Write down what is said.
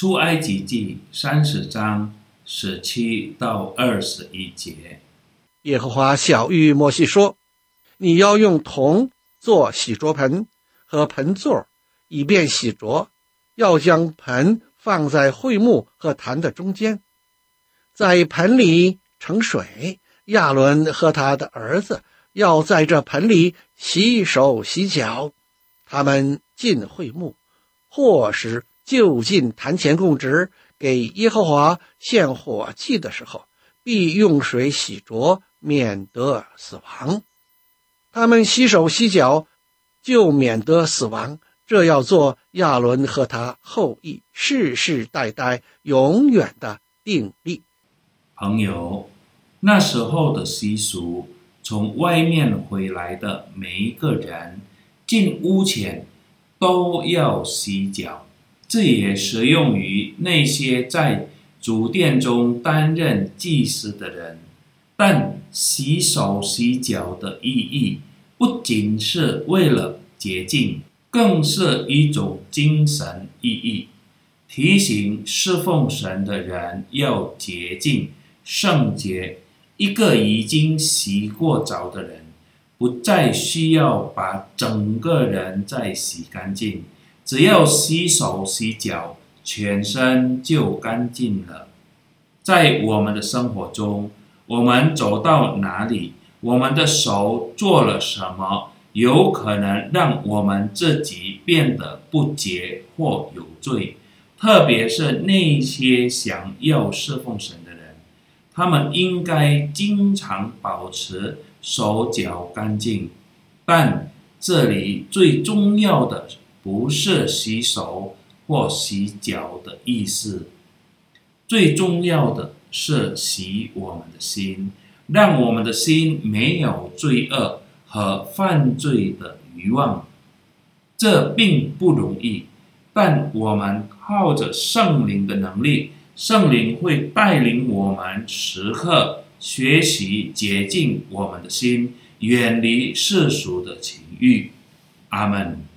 出埃及记三十章十七到二十一节。耶和华晓諭摩西说：“你要用铜做洗濯盆和盆座，以便洗濯。要将盆放在会幕和坛的中间，在盆里盛水。亚伦和他的儿子要在这盆里洗手洗脚。他们进会幕，或是就近坛前供职，给耶和华献火祭的时候，必用水洗濯。”免得死亡，他们洗手洗脚，就免得死亡。这要做亚伦和他后裔世世代代永远的定例。朋友，那时候的习俗，从外面回来的每一个人进屋前都要洗脚，这也适用于那些在主殿中担任祭司的人。但洗手洗脚的意义，不仅是为了洁净，更是一种精神意义，提醒侍奉神的人要洁净、圣洁。一个已经洗过澡的人，不再需要把整个人再洗干净，只要洗手洗脚，全身就干净了。在我们的生活中，我们走到哪里，我们的手做了什么，有可能让我们自己变得不洁或有罪。特别是那些想要侍奉神的人，他们应该经常保持手脚干净。但这里最重要的不是洗手或洗脚的意思，最重要的。是洗我们的心，让我们的心没有罪恶和犯罪的欲望。这并不容易，但我们靠着圣灵的能力，圣灵会带领我们时刻学习洁净我们的心，远离世俗的情欲。阿门。